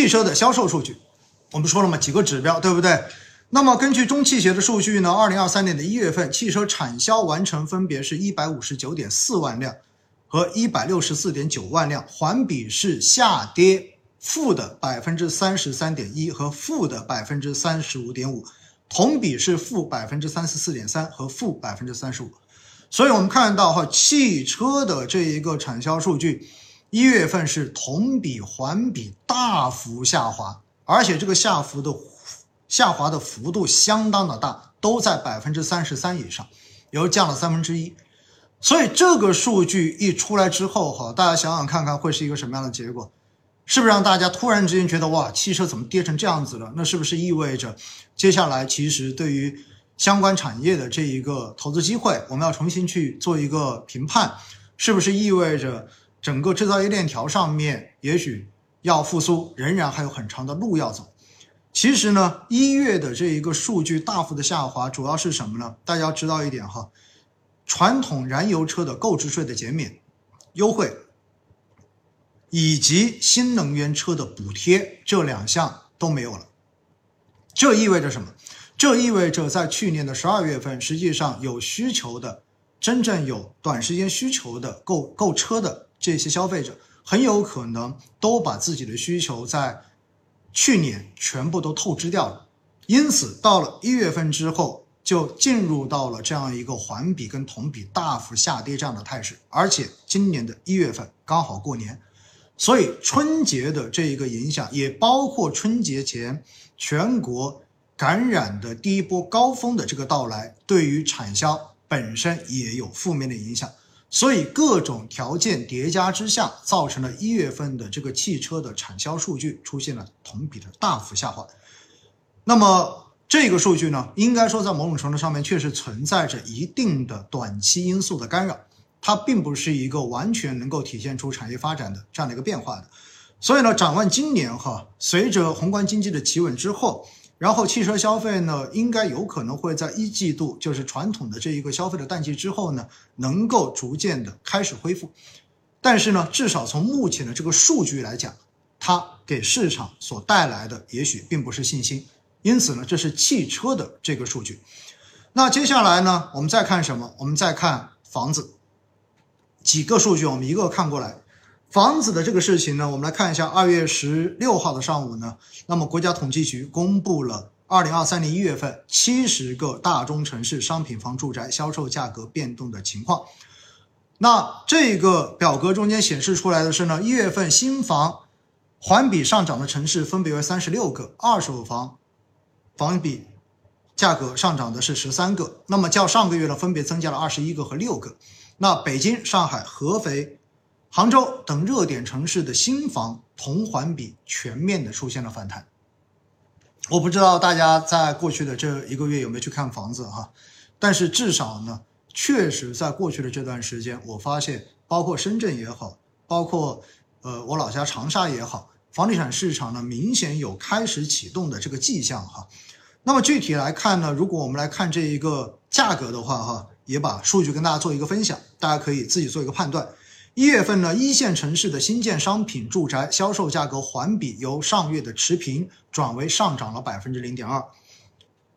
汽车的销售数据，我们说了嘛，几个指标，对不对？那么根据中汽协的数据呢，二零二三年的一月份，汽车产销完成分别是一百五十九点四万辆和一百六十四点九万辆，环比是下跌负的百分之三十三点一和负的百分之三十五点五，同比是负百分之三十四点三和负百分之三十五。所以我们看到哈，汽车的这一个产销数据，一月份是同比环比大幅下滑，而且这个下幅的下滑的幅度相当的大，都在百分之三十三以上，有降了三分之一。所以这个数据一出来之后哈，大家想想看看会是一个什么样的结果？是不是让大家突然之间觉得哇，汽车怎么跌成这样子了？那是不是意味着接下来其实对于相关产业的这一个投资机会，我们要重新去做一个评判，是不是意味着整个制造业链条上面也许要复苏，仍然还有很长的路要走？其实呢，一月的这一个数据大幅的下滑，主要是什么呢？大家要知道一点哈，传统燃油车的购置税的减免优惠，以及新能源车的补贴这两项都没有了，这意味着什么？这意味着，在去年的十二月份，实际上有需求的、真正有短时间需求的购购车的这些消费者，很有可能都把自己的需求在去年全部都透支掉了。因此，到了一月份之后，就进入到了这样一个环比跟同比大幅下跌这样的态势。而且，今年的一月份刚好过年，所以春节的这一个影响，也包括春节前全国。感染的第一波高峰的这个到来，对于产销本身也有负面的影响，所以各种条件叠加之下，造成了一月份的这个汽车的产销数据出现了同比的大幅下滑。那么这个数据呢，应该说在某种程度上面确实存在着一定的短期因素的干扰，它并不是一个完全能够体现出产业发展的这样的一个变化的。所以呢，展望今年哈，随着宏观经济的企稳之后。然后汽车消费呢，应该有可能会在一季度，就是传统的这一个消费的淡季之后呢，能够逐渐的开始恢复。但是呢，至少从目前的这个数据来讲，它给市场所带来的也许并不是信心。因此呢，这是汽车的这个数据。那接下来呢，我们再看什么？我们再看房子。几个数据我们一个看过来。房子的这个事情呢，我们来看一下。二月十六号的上午呢，那么国家统计局公布了二零二三年一月份七十个大中城市商品房住宅销售价格变动的情况。那这个表格中间显示出来的是呢，一月份新房环比上涨的城市分别为三十六个，二手房房比价格上涨的是十三个。那么较上个月呢，分别增加了二十一个和六个。那北京、上海、合肥。杭州等热点城市的新房同环比全面的出现了反弹。我不知道大家在过去的这一个月有没有去看房子哈，但是至少呢，确实在过去的这段时间，我发现包括深圳也好，包括呃我老家长沙也好，房地产市场呢明显有开始启动的这个迹象哈。那么具体来看呢，如果我们来看这一个价格的话哈，也把数据跟大家做一个分享，大家可以自己做一个判断。一月份呢，一线城市的新建商品住宅销售价格环比由上月的持平转为上涨了百分之零点二，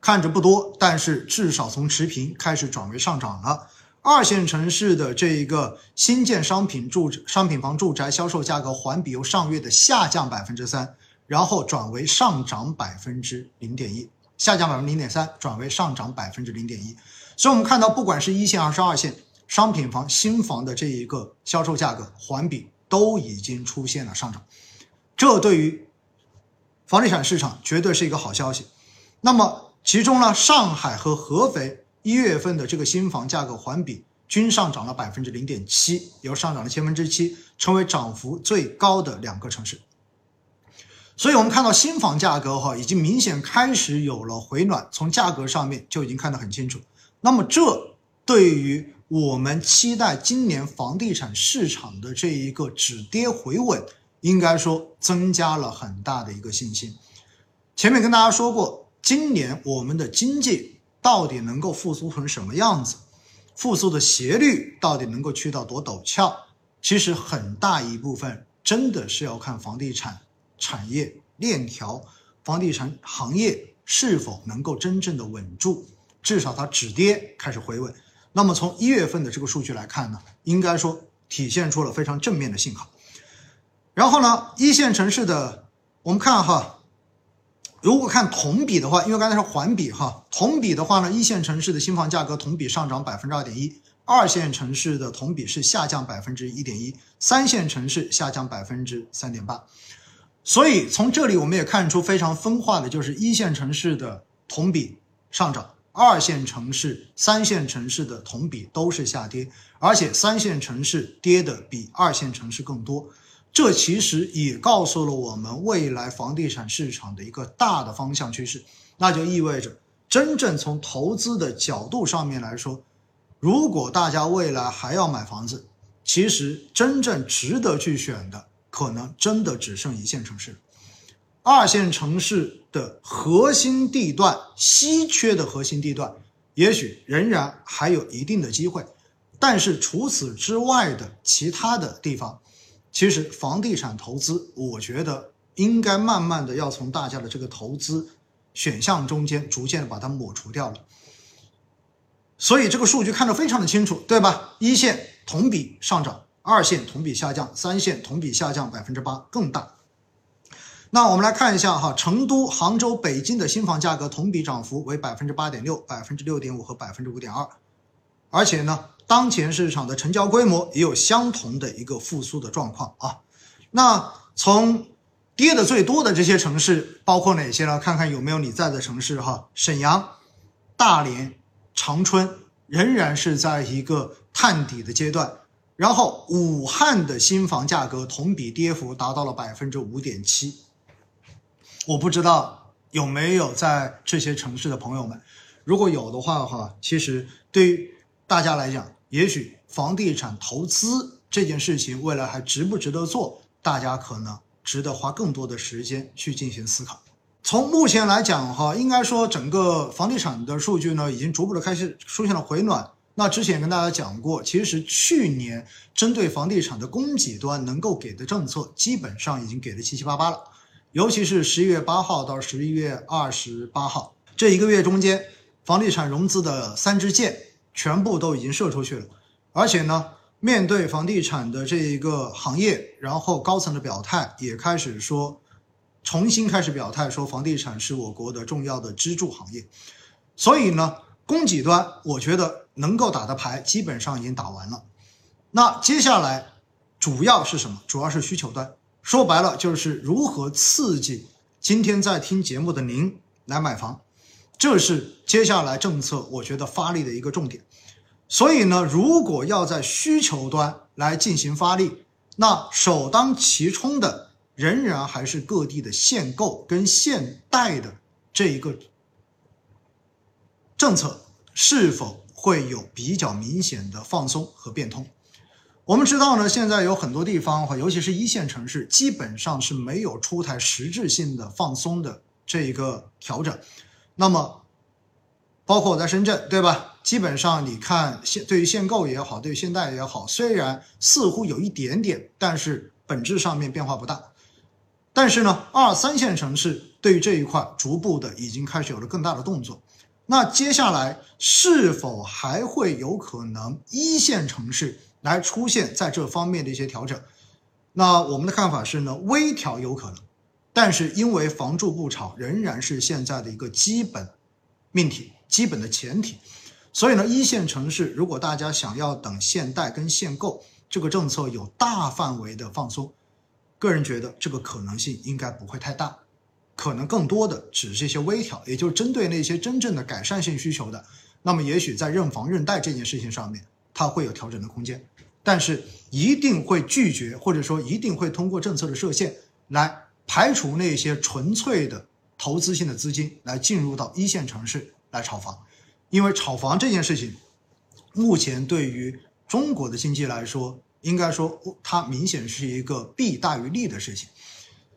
看着不多，但是至少从持平开始转为上涨了。二线城市的这一个新建商品住商品房住宅销售价格环比由上月的下降百分之三，然后转为上涨百分之零点一，下降百分之零点三转为上涨百分之零点一。所以，我们看到，不管是一线还是二线。商品房新房的这一个销售价格环比都已经出现了上涨，这对于房地产市场绝对是一个好消息。那么其中呢，上海和合肥一月份的这个新房价格环比均上涨了百分之零点七，有上涨了千分之七，成为涨幅最高的两个城市。所以，我们看到新房价格哈已经明显开始有了回暖，从价格上面就已经看得很清楚。那么这对于我们期待今年房地产市场的这一个止跌回稳，应该说增加了很大的一个信心。前面跟大家说过，今年我们的经济到底能够复苏成什么样子，复苏的斜率到底能够去到多陡峭，其实很大一部分真的是要看房地产产业链条、房地产行业是否能够真正的稳住，至少它止跌开始回稳。那么从一月份的这个数据来看呢，应该说体现出了非常正面的信号。然后呢，一线城市的我们看哈，如果看同比的话，因为刚才是环比哈，同比的话呢，一线城市的新房价格同比上涨百分之二点一，二线城市的同比是下降百分之一点一，三线城市下降百分之三点八。所以从这里我们也看出非常分化的，就是一线城市的同比上涨。二线城市、三线城市的同比都是下跌，而且三线城市跌的比二线城市更多。这其实也告诉了我们未来房地产市场的一个大的方向趋势，那就意味着真正从投资的角度上面来说，如果大家未来还要买房子，其实真正值得去选的，可能真的只剩一线城市了。二线城市的核心地段、稀缺的核心地段，也许仍然还有一定的机会，但是除此之外的其他的地方，其实房地产投资，我觉得应该慢慢的要从大家的这个投资选项中间逐渐的把它抹除掉了。所以这个数据看得非常的清楚，对吧？一线同比上涨，二线同比下降，三线同比下降百分之八更大。那我们来看一下哈，成都、杭州、北京的新房价格同比涨幅为百分之八点六、百分之六点五和百分之五点二，而且呢，当前市场的成交规模也有相同的一个复苏的状况啊。那从跌的最多的这些城市包括哪些呢？看看有没有你在的城市哈，沈阳、大连、长春仍然是在一个探底的阶段，然后武汉的新房价格同比跌幅达到了百分之五点七。我不知道有没有在这些城市的朋友们，如果有的话哈，其实对于大家来讲，也许房地产投资这件事情未来还值不值得做，大家可能值得花更多的时间去进行思考。从目前来讲哈，应该说整个房地产的数据呢，已经逐步的开始出现了回暖。那之前也跟大家讲过，其实去年针对房地产的供给端能够给的政策，基本上已经给的七七八八了。尤其是十一月八号到十一月二十八号这一个月中间，房地产融资的三支箭全部都已经射出去了。而且呢，面对房地产的这一个行业，然后高层的表态也开始说，重新开始表态说，房地产是我国的重要的支柱行业。所以呢，供给端我觉得能够打的牌基本上已经打完了。那接下来主要是什么？主要是需求端。说白了就是如何刺激今天在听节目的您来买房，这是接下来政策我觉得发力的一个重点。所以呢，如果要在需求端来进行发力，那首当其冲的仍然还是各地的限购跟限贷的这一个政策是否会有比较明显的放松和变通。我们知道呢，现在有很多地方哈，尤其是一线城市，基本上是没有出台实质性的放松的这一个调整。那么，包括我在深圳，对吧？基本上你看限对于限购也好，对于限贷也好，虽然似乎有一点点，但是本质上面变化不大。但是呢，二三线城市对于这一块逐步的已经开始有了更大的动作。那接下来是否还会有可能一线城市？来出现在这方面的一些调整，那我们的看法是呢，微调有可能，但是因为房住不炒仍然是现在的一个基本命题、基本的前提，所以呢，一线城市如果大家想要等限贷跟限购这个政策有大范围的放松，个人觉得这个可能性应该不会太大，可能更多的只是一些微调，也就是针对那些真正的改善性需求的，那么也许在认房认贷这件事情上面。它会有调整的空间，但是一定会拒绝，或者说一定会通过政策的设限来排除那些纯粹的投资性的资金来进入到一线城市来炒房，因为炒房这件事情，目前对于中国的经济来说，应该说它明显是一个弊大于利的事情，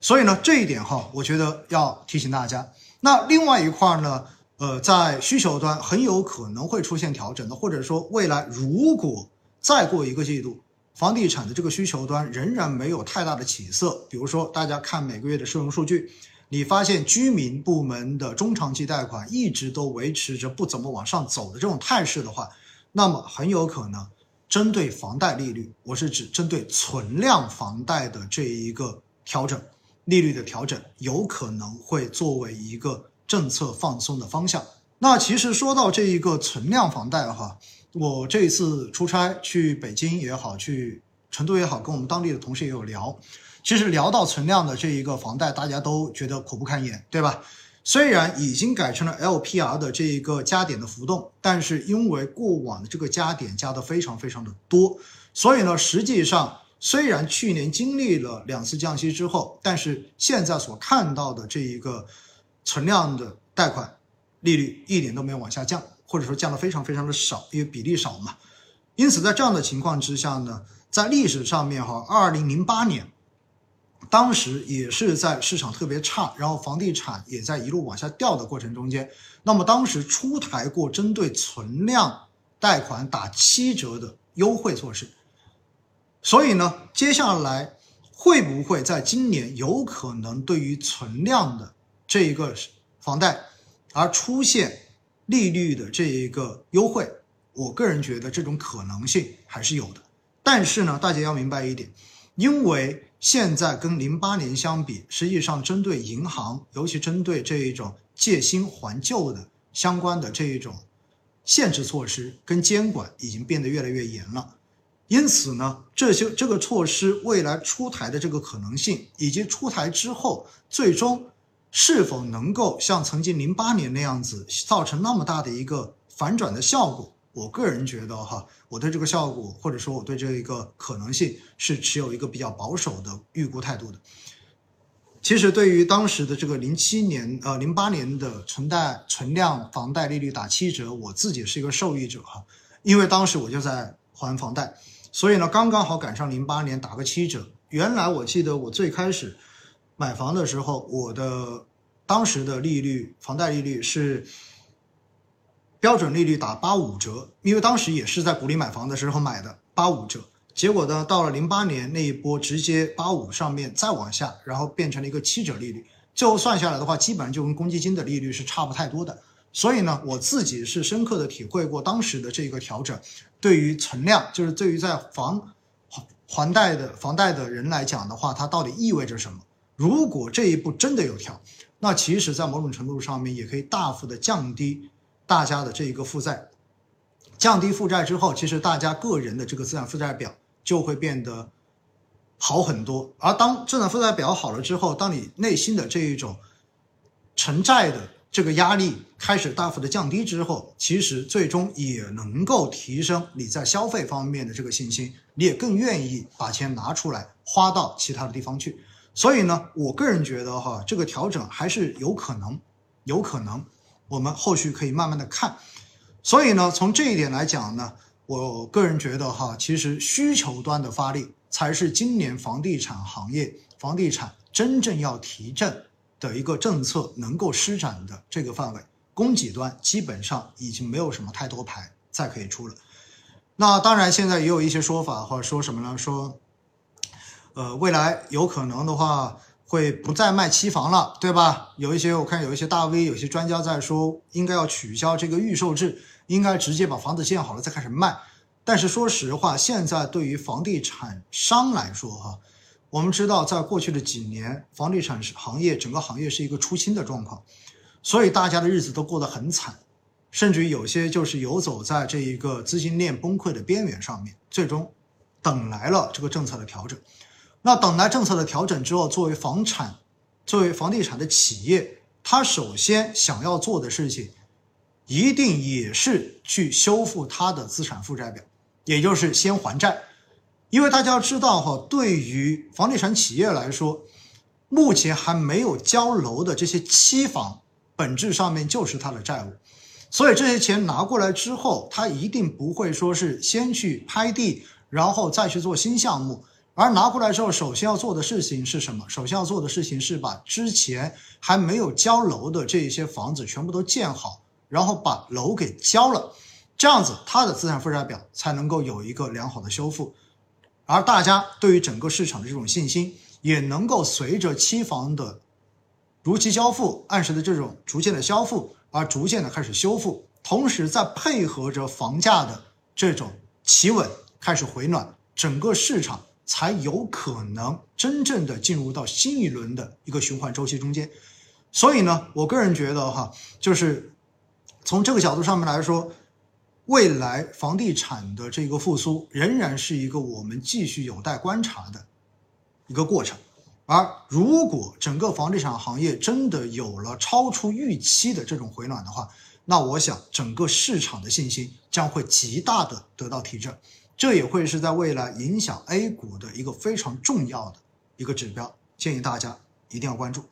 所以呢，这一点哈，我觉得要提醒大家。那另外一块呢？呃，在需求端很有可能会出现调整的，或者说未来如果再过一个季度，房地产的这个需求端仍然没有太大的起色。比如说，大家看每个月的社融数据，你发现居民部门的中长期贷款一直都维持着不怎么往上走的这种态势的话，那么很有可能针对房贷利率，我是指针对存量房贷的这一个调整，利率的调整有可能会作为一个政策放松的方向。那其实说到这一个存量房贷哈。我这一次出差去北京也好，去成都也好，跟我们当地的同事也有聊。其实聊到存量的这一个房贷，大家都觉得苦不堪言，对吧？虽然已经改成了 LPR 的这一个加点的浮动，但是因为过往的这个加点加的非常非常的多，所以呢，实际上虽然去年经历了两次降息之后，但是现在所看到的这一个存量的贷款利率一点都没有往下降。或者说降的非常非常的少，因为比例少嘛。因此，在这样的情况之下呢，在历史上面哈，二零零八年，当时也是在市场特别差，然后房地产也在一路往下掉的过程中间，那么当时出台过针对存量贷款打七折的优惠措施。所以呢，接下来会不会在今年有可能对于存量的这一个房贷而出现？利率的这一个优惠，我个人觉得这种可能性还是有的。但是呢，大家要明白一点，因为现在跟零八年相比，实际上针对银行，尤其针对这一种借新还旧的相关的这一种限制措施跟监管已经变得越来越严了。因此呢，这些这个措施未来出台的这个可能性，以及出台之后最终。是否能够像曾经零八年那样子造成那么大的一个反转的效果？我个人觉得哈，我对这个效果或者说我对这一个可能性是持有一个比较保守的预估态度的。其实对于当时的这个零七年呃零八年的存贷存量房贷利率打七折，我自己是一个受益者哈，因为当时我就在还房贷，所以呢刚刚好赶上零八年打个七折。原来我记得我最开始。买房的时候，我的当时的利率，房贷利率是标准利率打八五折，因为当时也是在鼓励买房的时候买的八五折。结果呢，到了零八年那一波，直接八五上面再往下，然后变成了一个七折利率。最后算下来的话，基本上就跟公积金的利率是差不太多的。所以呢，我自己是深刻的体会过当时的这个调整，对于存量，就是对于在房还还贷的房贷的人来讲的话，它到底意味着什么？如果这一步真的有调，那其实，在某种程度上面也可以大幅的降低大家的这一个负债，降低负债之后，其实大家个人的这个资产负债表就会变得好很多。而当资产负债表好了之后，当你内心的这一种承债的这个压力开始大幅的降低之后，其实最终也能够提升你在消费方面的这个信心，你也更愿意把钱拿出来花到其他的地方去。所以呢，我个人觉得哈，这个调整还是有可能，有可能，我们后续可以慢慢的看。所以呢，从这一点来讲呢，我个人觉得哈，其实需求端的发力才是今年房地产行业、房地产真正要提振的一个政策能够施展的这个范围。供给端基本上已经没有什么太多牌再可以出了。那当然，现在也有一些说法或者说什么呢？说。呃，未来有可能的话会不再卖期房了，对吧？有一些我看有一些大 V，有些专家在说，应该要取消这个预售制，应该直接把房子建好了再开始卖。但是说实话，现在对于房地产商来说，哈，我们知道，在过去的几年，房地产行业整个行业是一个出清的状况，所以大家的日子都过得很惨，甚至于有些就是游走在这一个资金链崩溃的边缘上面，最终等来了这个政策的调整。那等待政策的调整之后，作为房产、作为房地产的企业，他首先想要做的事情，一定也是去修复他的资产负债表，也就是先还债。因为大家要知道哈，对于房地产企业来说，目前还没有交楼的这些期房，本质上面就是他的债务。所以这些钱拿过来之后，他一定不会说是先去拍地，然后再去做新项目。而拿过来之后，首先要做的事情是什么？首先要做的事情是把之前还没有交楼的这一些房子全部都建好，然后把楼给交了，这样子它的资产负债表才能够有一个良好的修复。而大家对于整个市场的这种信心，也能够随着期房的如期交付、按时的这种逐渐的交付，而逐渐的开始修复，同时再配合着房价的这种企稳开始回暖，整个市场才有可能真正的进入到新一轮的一个循环周期中间。所以呢，我个人觉得哈，就是从这个角度上面来说。未来房地产的这个复苏仍然是一个我们继续有待观察的一个过程，而如果整个房地产行业真的有了超出预期的这种回暖的话，那我想整个市场的信心将会极大的得到提振，这也会是在未来影响 A 股的一个非常重要的一个指标，建议大家一定要关注。